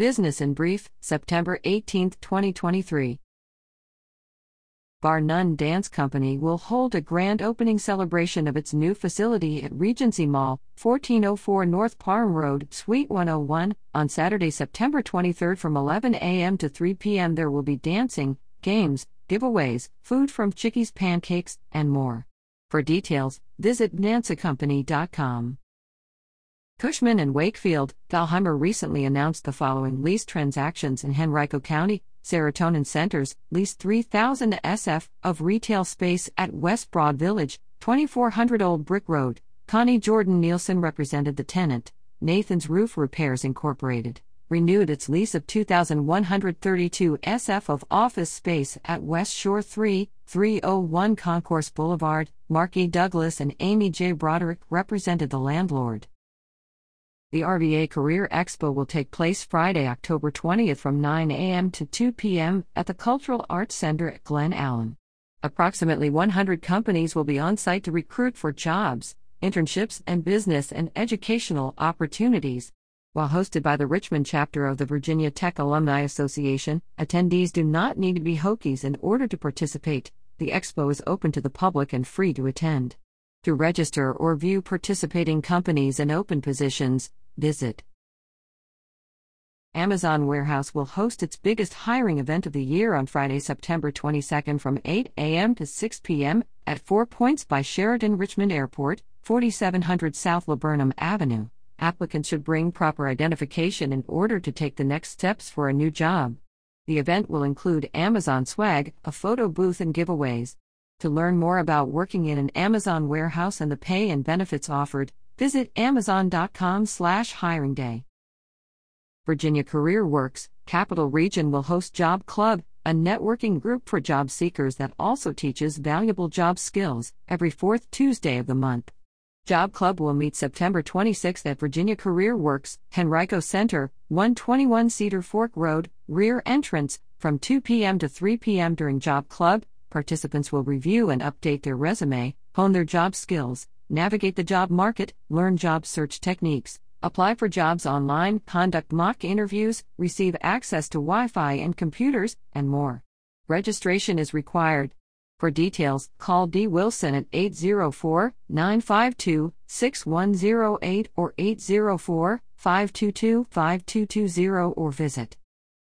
Business in Brief, September 18, 2023. Barre None Dance Company will hold a grand opening celebration of its new facility at Regency Mall, 1404 North Parham Road, Suite 101, on Saturday, September 23 from 11 a.m. to 3 p.m. There will be dancing, games, giveaways, food from Chiki's Pancakes, and more. For details, visit dancecompany.com. Cushman and Wakefield, Thalhimer recently announced the following lease transactions in Henrico County. Serotonin Centers leased 3,000 SF of retail space at West Broad Village, 2400 Old Brick Road. Connie Jordan Nielsen represented the tenant. Nathan's Roof Repairs Incorporated renewed its lease of 2,132 SF of office space at West Shore 3, 301 Concourse Boulevard. Mark E. Douglas and Amy J. Broderick represented the landlord. The RVA Career Expo will take place Friday, October 20th from 9 a.m. to 2 p.m. at the Cultural Arts Center at Glen Allen. Approximately 100 companies will be on site to recruit for jobs, internships, and business and educational opportunities. While hosted by the Richmond chapter of the Virginia Tech Alumni Association, attendees do not need to be Hokies in order to participate. The expo is open to the public and free to attend. To register or view participating companies and open positions, Visit. Amazon Warehouse will host its biggest hiring event of the year on Friday, September 22 from 8 a.m. to 6 p.m. at Four Points by Sheraton Richmond Airport, 4700 South Laburnum Avenue. Applicants should bring proper identification in order to take the next steps for a new job. The event will include Amazon swag, a photo booth, and giveaways. To learn more about working in an Amazon warehouse and the pay and benefits offered, Visit amazon.com slash hiring day. Virginia Career Works, Capital Region will host Job Club, a networking group for job seekers that also teaches valuable job skills, every fourth Tuesday of the month. Job Club will meet September 26th at Virginia Career Works, Henrico Center, 121 Cedar Fork Road, rear entrance, from 2 p.m. to 3 p.m. during Job Club. Participants will review and update their resume, hone their job skills, navigate the job market, learn job search techniques, apply for jobs online, conduct mock interviews, receive access to Wi Fi and computers, and more. Registration is required. For details, call D. Wilson at 804 952 6108 or 804 522 5220 or visit